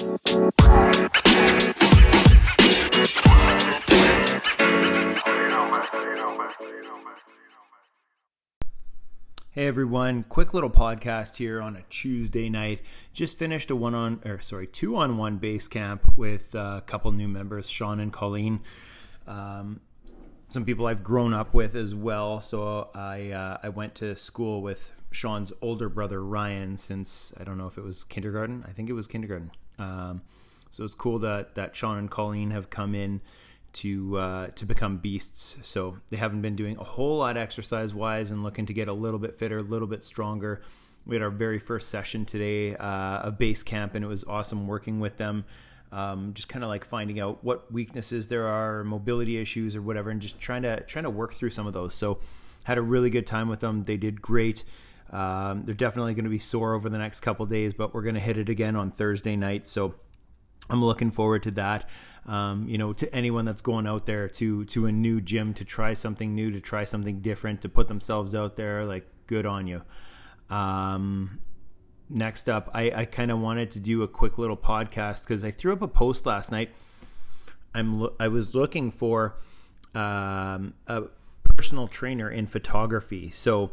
Hey everyone, quick little podcast here on a Tuesday night. Just finished a one on, or sorry, two on one base camp with a couple new members, Sean and Colleen. Um, some people I've grown up with as well. So I uh, I went to school with Sean's older brother Ryan since I don't know if it was kindergarten. I think it was kindergarten. Um, so it's cool that that Sean and Colleen have come in to uh, to become beasts. So they haven't been doing a whole lot exercise wise and looking to get a little bit fitter, a little bit stronger. We had our very first session today uh, of base camp, and it was awesome working with them. Um, just kind of like finding out what weaknesses there are, mobility issues, or whatever, and just trying to trying to work through some of those. So had a really good time with them. They did great. Um, they're definitely going to be sore over the next couple days, but we're going to hit it again on Thursday night. So I'm looking forward to that. Um, you know, to anyone that's going out there to to a new gym to try something new, to try something different, to put themselves out there, like good on you. Um, next up, I, I kind of wanted to do a quick little podcast because I threw up a post last night. I'm lo- I was looking for um, a personal trainer in photography, so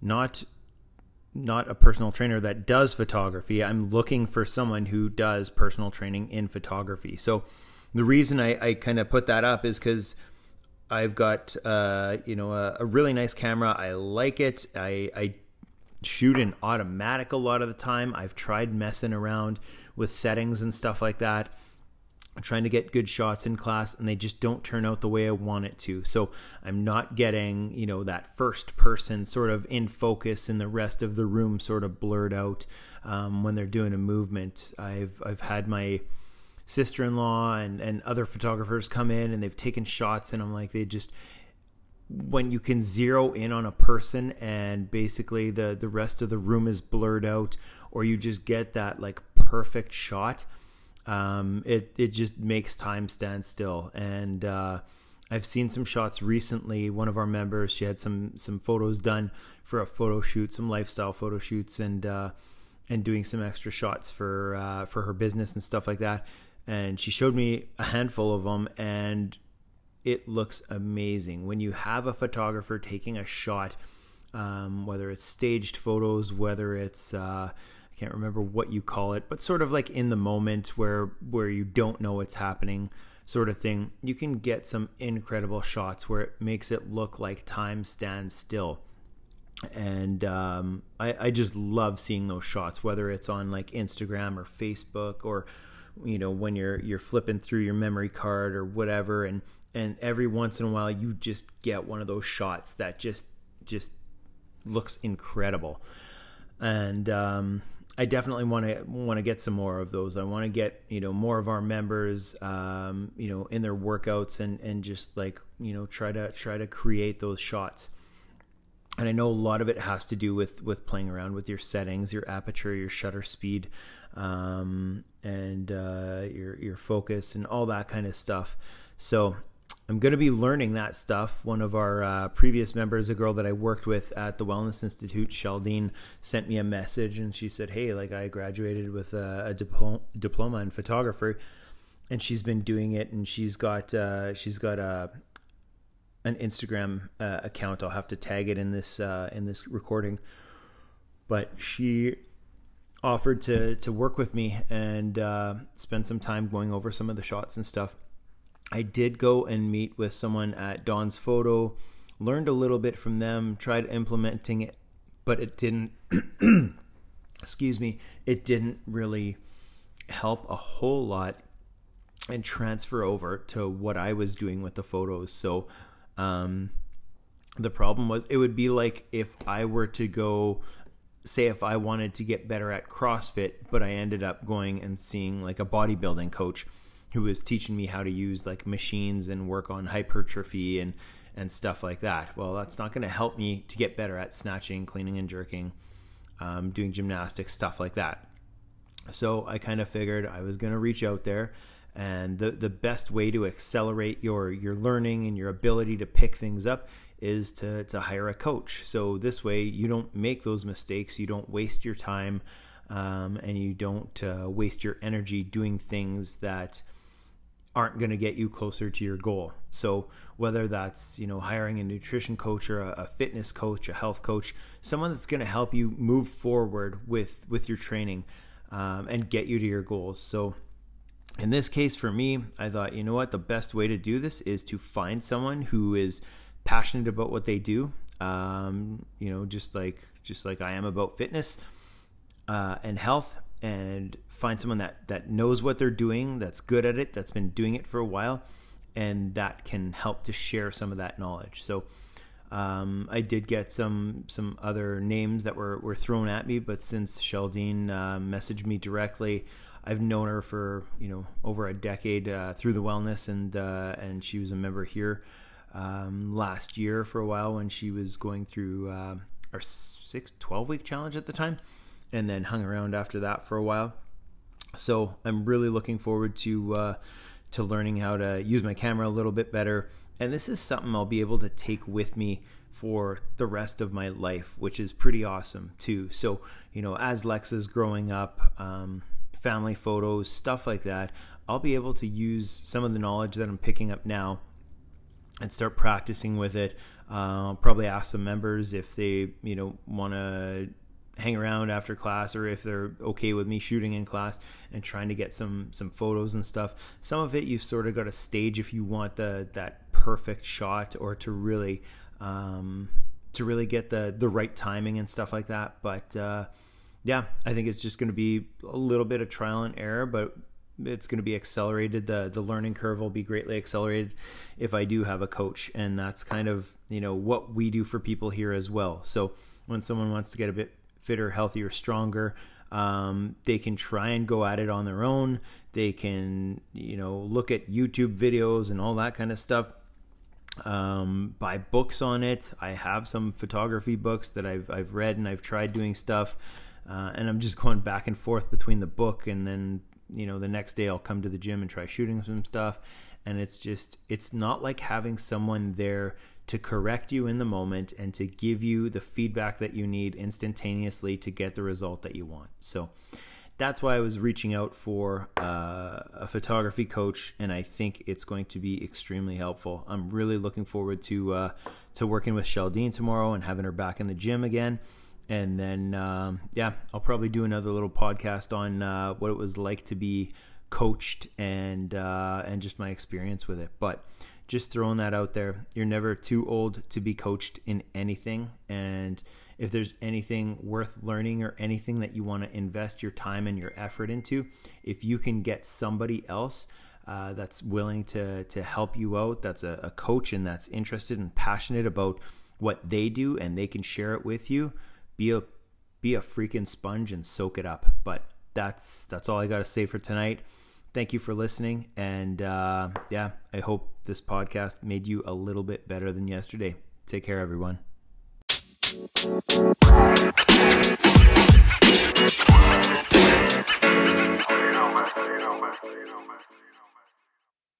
not not a personal trainer that does photography. I'm looking for someone who does personal training in photography. So the reason I, I kind of put that up is because I've got uh, you know a, a, really nice camera. I like it. I, I shoot in automatic a lot of the time. I've tried messing around with settings and stuff like that. Trying to get good shots in class and they just don't turn out the way I want it to. So I'm not getting, you know, that first person sort of in focus and the rest of the room sort of blurred out um, when they're doing a movement. I've I've had my sister-in-law and, and other photographers come in and they've taken shots and I'm like they just when you can zero in on a person and basically the the rest of the room is blurred out or you just get that like perfect shot um, it it just makes time stand still. And uh, I've seen some shots recently. One of our members, she had some some photos done for a photo shoot, some lifestyle photo shoots, and uh, and doing some extra shots for uh, for her business and stuff like that. And she showed me a handful of them, and it looks amazing when you have a photographer taking a shot. Um, whether it's staged photos, whether it's uh, can't remember what you call it, but sort of like in the moment where where you don't know what's happening, sort of thing. You can get some incredible shots where it makes it look like time stands still. And um, I, I just love seeing those shots, whether it's on like Instagram or Facebook or you know when you're you're flipping through your memory card or whatever, and and every once in a while you just get one of those shots that just just looks incredible and um, I definitely want to want to get some more of those. I want to get you know more of our members, um, you know, in their workouts and and just like you know try to try to create those shots. And I know a lot of it has to do with with playing around with your settings, your aperture, your shutter speed, um, and uh, your your focus and all that kind of stuff. So I'm going to be learning that stuff. One of our uh, previous members, a girl that I worked with at the Wellness Institute, Sheldine, sent me a message and she said, Hey, like I graduated with a, a diploma, diploma in photography and she's been doing it and she's got, uh, she's got a, an Instagram uh, account. I'll have to tag it in this, uh, in this recording, but she offered to, to work with me and uh, spend some time going over some of the shots and stuff I did go and meet with someone at Don's Photo, learned a little bit from them, tried implementing it, but it didn't, excuse me, it didn't really help a whole lot and transfer over to what I was doing with the photos. So, um, the problem was it would be like if I were to go say if I wanted to get better at CrossFit, but I ended up going and seeing like a bodybuilding coach who was teaching me how to use like machines and work on hypertrophy and and stuff like that. Well, that's not going to help me to get better at snatching, cleaning, and jerking, um, doing gymnastics, stuff like that. So I kind of figured I was going to reach out there, and the the best way to accelerate your your learning and your ability to pick things up is to to hire a coach. So this way you don't make those mistakes, you don't waste your time um, and you don't uh, waste your energy doing things that aren't going to get you closer to your goal. So whether that's you know hiring a nutrition coach or a, a fitness coach, a health coach, someone that's going to help you move forward with with your training um, and get you to your goals. So in this case for me, I thought you know what the best way to do this is to find someone who is passionate about what they do. Um, you know, just like just like I am about fitness uh, and health and find someone that that knows what they're doing, that's good at it, that's been doing it for a while, and that can help to share some of that knowledge. So um, I did get some some other names that were were thrown at me, but since Sheldine uh, messaged me directly, I've known her for you know over a decade uh, through the wellness, and uh, and she was a member here um, last year for a while when she was going through uh, our six 12 week challenge at the time and then hung around after that for a while. So I'm really looking forward to uh, to learning how to use my camera a little bit better. And this is something I'll be able to take with me for the rest of my life, which is pretty awesome too. So you know, as Lexa's growing up, um, family photos, stuff like that, I'll be able to use some of the knowledge that I'm picking up now and start practicing with it. Uh, probably ask some members if they, you know, want to hang around after class or if they're okay with me shooting in class and trying to get some some photos and stuff. Some of it you've sort of got to stage if you want the that perfect shot or to really um, to really get the the right timing and stuff like that. But uh, yeah i think it's just going to be a little bit of trial and error but it's going to be accelerated. The the learning curve will be greatly accelerated if i do have a coach and that's kind of you know what we do for people here as well. So when someone wants to get a bit fitter, healthier, stronger. Um, they can try and go at it on their own. They can, you know, look at YouTube videos and all that kind of stuff. Um, buy books on it. I have some photography books that I've I've read and I've tried doing stuff, uh, and I'm just going back and forth between the book and then you know the next day I'll come to the gym and try shooting some stuff, and it's just it's not like having someone there to correct you in the moment and to give you the feedback that you need instantaneously to get the result that you want. So that's why I was reaching out for uh, a photography coach, and I think it's going to be extremely helpful. I'm really looking forward to uh, to working with Sheldine tomorrow and having her back in the gym again. And then, um, yeah, I'll probably do another little podcast on uh, what it was like to be coached and uh, and just my experience with it. But just throwing that out there. You're never too old to be coached in anything. And if there's anything worth learning or anything that you want to invest your time and your effort into, if you can get somebody else uh, that's willing to to help you out, that's a, a coach and that's interested and passionate about what they do, and they can share it with you, be a be a freaking sponge and soak it up. But that's that's all I got to say for tonight thank you for listening. And uh, yeah, I hope this podcast made you a little bit better than yesterday. Take care, everyone.